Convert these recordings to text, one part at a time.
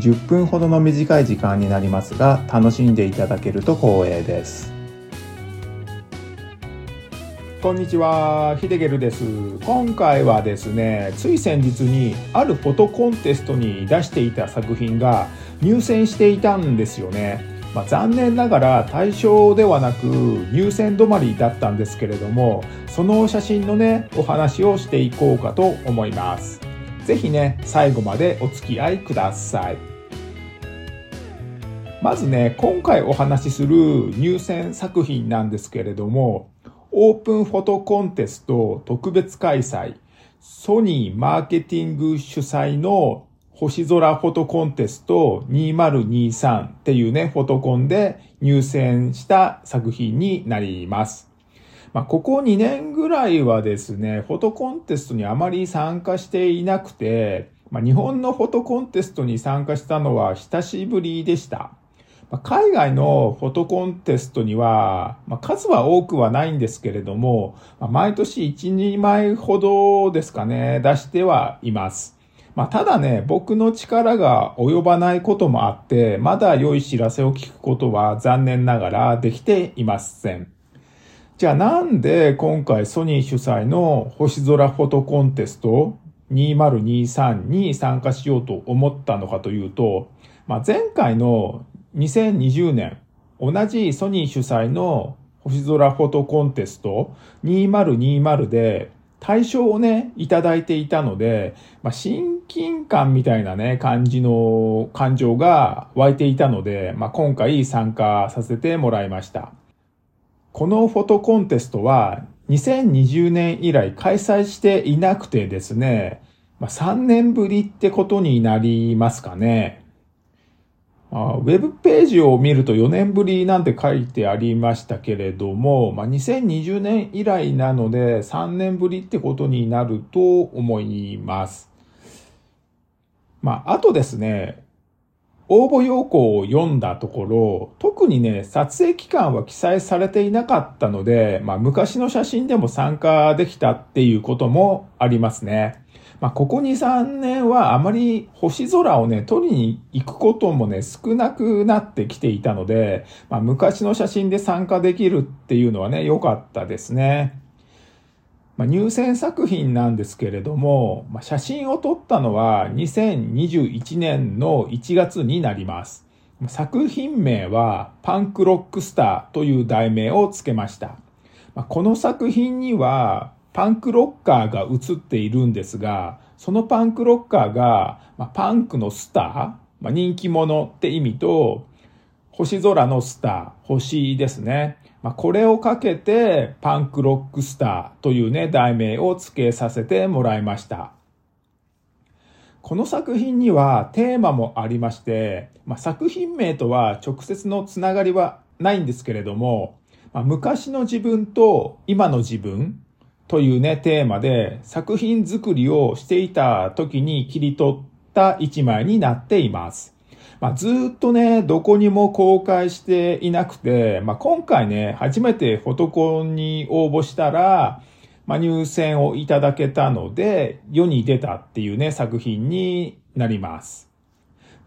10分ほどの短い時間になりますが楽しんでいただけると光栄ですこんにちは、ヒデゲルです。今回はですね、つい先日にあるフォトコンテストに出していた作品が入選していたんですよね。まあ、残念ながら対象ではなく入選止まりだったんですけれども、その写真のね、お話をしていこうかと思います。ぜひね、最後までお付き合いください。まずね、今回お話しする入選作品なんですけれども、オープンフォトコンテスト特別開催、ソニーマーケティング主催の星空フォトコンテスト2023っていうね、フォトコンで入選した作品になります。まあ、ここ2年ぐらいはですね、フォトコンテストにあまり参加していなくて、まあ、日本のフォトコンテストに参加したのは久しぶりでした。ま、海外のフォトコンテストには、ま、数は多くはないんですけれども、ま、毎年1、2枚ほどですかね、出してはいます。まあ、ただね、僕の力が及ばないこともあって、まだ良い知らせを聞くことは残念ながらできていません。じゃあなんで今回ソニー主催の星空フォトコンテスト2023に参加しようと思ったのかというと、まあ、前回の2020年、同じソニー主催の星空フォトコンテスト2020で対象をね、いただいていたので、まあ、親近感みたいなね、感じの感情が湧いていたので、まあ、今回参加させてもらいました。このフォトコンテストは2020年以来開催していなくてですね、まあ、3年ぶりってことになりますかね。あウェブページを見ると4年ぶりなんて書いてありましたけれども、まあ、2020年以来なので3年ぶりってことになると思います。まあ、あとですね、応募要項を読んだところ、特にね、撮影期間は記載されていなかったので、まあ、昔の写真でも参加できたっていうこともありますね。まあ、ここ2、3年はあまり星空をね、撮りに行くこともね、少なくなってきていたので、まあ、昔の写真で参加できるっていうのはね、良かったですね。まあ、入選作品なんですけれども、まあ、写真を撮ったのは2021年の1月になります。作品名はパンクロックスターという題名をつけました。この作品にはパンクロッカーが映っているんですが、そのパンクロッカーが、まあ、パンクのスター、まあ、人気者って意味と、星空のスター、星ですね。まあ、これをかけてパンクロックスターというね、題名を付けさせてもらいました。この作品にはテーマもありまして、まあ、作品名とは直接のつながりはないんですけれども、まあ、昔の自分と今の自分というね、テーマで作品作りをしていた時に切り取った一枚になっています。まあ、ずっとね、どこにも公開していなくて、まあ、今回ね、初めてフォトコンに応募したら、まあ、入選をいただけたので、世に出たっていうね、作品になります。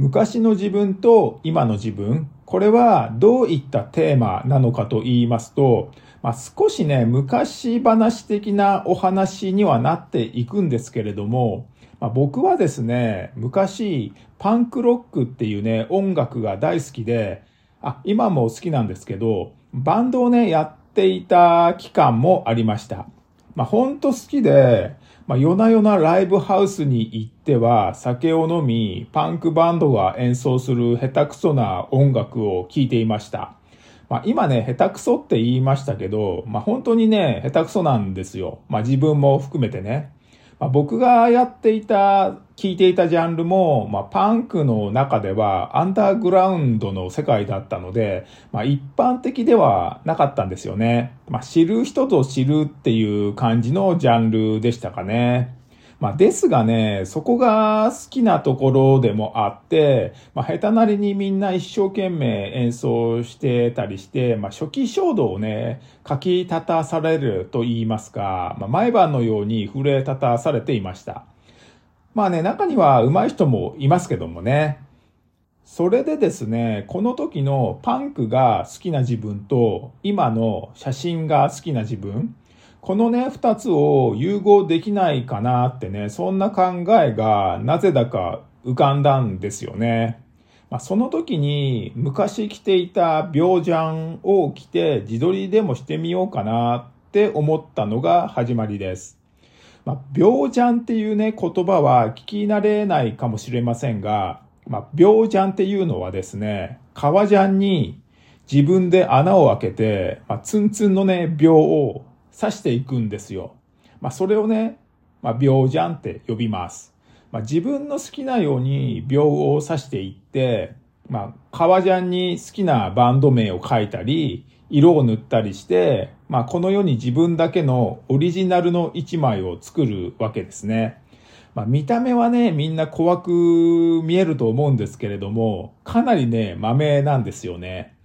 昔の自分と今の自分、これはどういったテーマなのかと言いますと、まあ、少しね、昔話的なお話にはなっていくんですけれども、まあ、僕はですね、昔、パンクロックっていうね、音楽が大好きで、あ、今も好きなんですけど、バンドをね、やっていた期間もありました。まあ、ほんと好きで、まあ、夜な夜なライブハウスに行っては酒を飲み、パンクバンドが演奏する下手くそな音楽を聴いていました。まあ、今ね、下手くそって言いましたけど、まあ、本当にね、下手くそなんですよ。まあ、自分も含めてね。まあ、僕がやっていた、聞いていたジャンルも、まあ、パンクの中ではアンダーグラウンドの世界だったので、まあ、一般的ではなかったんですよね。まあ、知る人ぞ知るっていう感じのジャンルでしたかね。まあ、ですがね、そこが好きなところでもあって、まあ、下手なりにみんな一生懸命演奏してたりして、まあ、初期衝動をね、書き立たされると言いますか、まあ、毎晩のように震え立たされていました。まあね、中には上手い人もいますけどもね。それでですね、この時のパンクが好きな自分と今の写真が好きな自分、このね、二つを融合できないかなってね、そんな考えがなぜだか浮かんだんですよね。まあ、その時に昔着ていた病ジャンを着て自撮りでもしてみようかなって思ったのが始まりです。まあ、病ジャンっていうね、言葉は聞き慣れないかもしれませんが、まあ、病ジャンっていうのはですね、革ジャンに自分で穴を開けて、まあ、ツンツンのね、病を刺していくんですよ。まあ、それをね、まあ、秒じゃんって呼びます。まあ、自分の好きなように秒を刺していって、まあ、革ジャンに好きなバンド名を書いたり、色を塗ったりして、まあ、この世に自分だけのオリジナルの一枚を作るわけですね。まあ、見た目はね、みんな怖く見えると思うんですけれども、かなりね、豆なんですよね。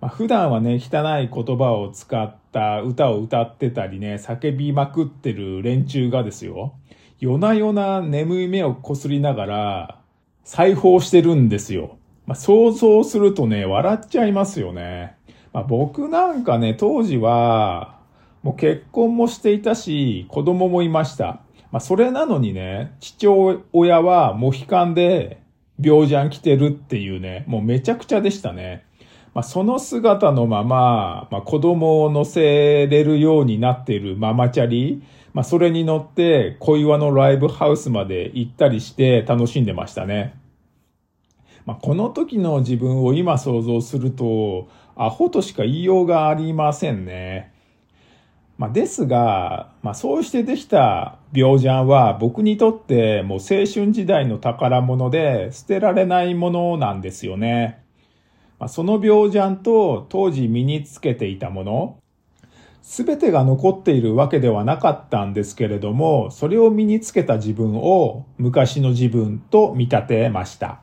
まあ、普段はね、汚い言葉を使った歌を歌ってたりね、叫びまくってる連中がですよ、夜な夜な眠い目をこすりながら、裁縫してるんですよ。まあ、想像するとね、笑っちゃいますよね。まあ、僕なんかね、当時は、もう結婚もしていたし、子供もいました。まあ、それなのにね、父親はモヒカンで、病じゃん来てるっていうね、もうめちゃくちゃでしたね。まあ、その姿のまま、まあ、子供を乗せれるようになっているママチャリ、まあ、それに乗って小岩のライブハウスまで行ったりして楽しんでましたね。まあ、この時の自分を今想像すると、アホとしか言いようがありませんね。まあ、ですが、まあ、そうしてできた病ジャンは僕にとってもう青春時代の宝物で捨てられないものなんですよね。まあ、その病ジャンと当時身につけていたもの、すべてが残っているわけではなかったんですけれども、それを身につけた自分を昔の自分と見立てました。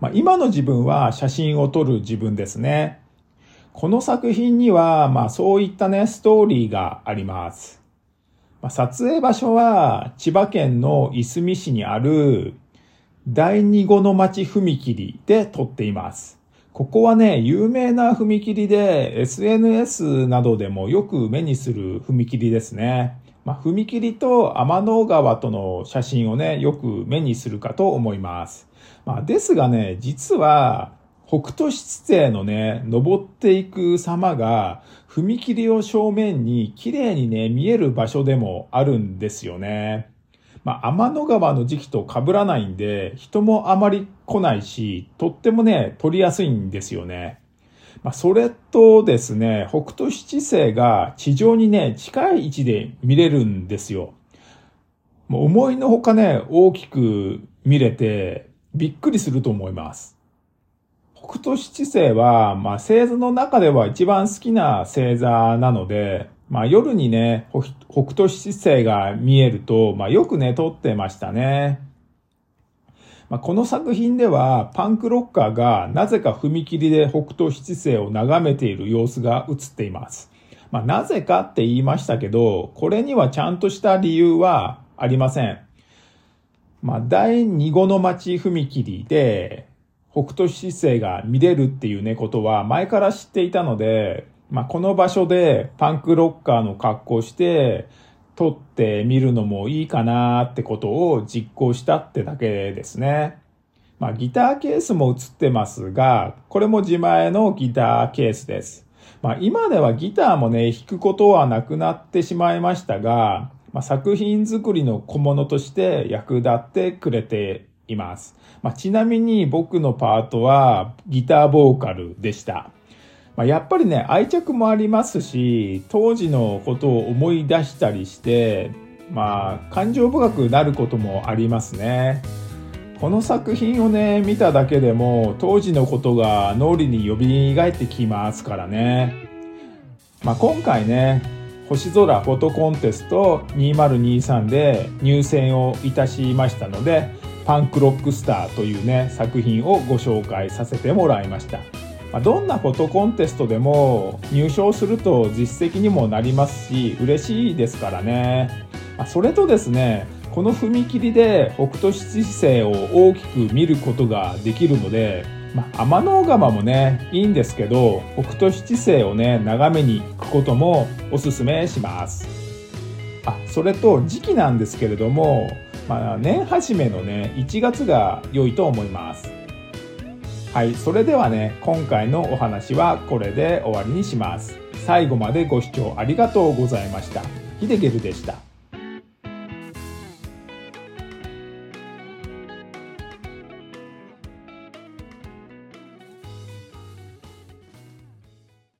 まあ、今の自分は写真を撮る自分ですね。この作品には、まあそういったね、ストーリーがあります。まあ、撮影場所は千葉県のいすみ市にある第二語の町踏切で撮っています。ここはね、有名な踏切で SNS などでもよく目にする踏切ですね。まあ、踏切と天の川との写真をね、よく目にするかと思います。まあ、ですがね、実は北斗七星のね、登っていく様が踏切を正面に綺麗にね、見える場所でもあるんですよね。まあ、天の川の時期と被らないんで、人もあまり来ないし、とってもね、撮りやすいんですよね。まあ、それとですね、北斗七星が地上にね、近い位置で見れるんですよ。もう思いのほかね、大きく見れて、びっくりすると思います。北斗七星は、まあ、星座の中では一番好きな星座なので、まあ夜にね、北斗七星が見えると、まあよくね、撮ってましたね。まあ、この作品では、パンクロッカーがなぜか踏切で北斗七星を眺めている様子が映っています。まあ、なぜかって言いましたけど、これにはちゃんとした理由はありません。まあ、第二語の町踏切で、北斗七星が見れるっていうね、ことは前から知っていたので、まあ、この場所でパンクロッカーの格好して撮ってみるのもいいかなってことを実行したってだけですね。まあ、ギターケースも映ってますが、これも自前のギターケースです。まあ、今ではギターもね、弾くことはなくなってしまいましたが、まあ、作品作りの小物として役立ってくれています。まあ、ちなみに僕のパートはギターボーカルでした。まあ、やっぱりね、愛着もありますし、当時のことを思い出したりして、まあ、感情深くなることもありますね。この作品をね、見ただけでも、当時のことが脳裏に蘇ってきますからね。まあ、今回ね、星空フォトコンテスト2023で入選をいたしましたので、パンクロックスターというね、作品をご紹介させてもらいました。ま、どんなフォトコンテストでも入賞すると実績にもなりますし、嬉しいですからね。ま、それとですね、この踏切で北斗七星を大きく見ることができるので、まあ、天の川もね、いいんですけど、北斗七星をね、眺めに行くこともおすすめします。あ、それと時期なんですけれども、まあ、年始めのね、1月が良いと思います。はい、それではね、今回のお話はこれで終わりにします。最後までご視聴ありがとうございました。ヒデゲルでした。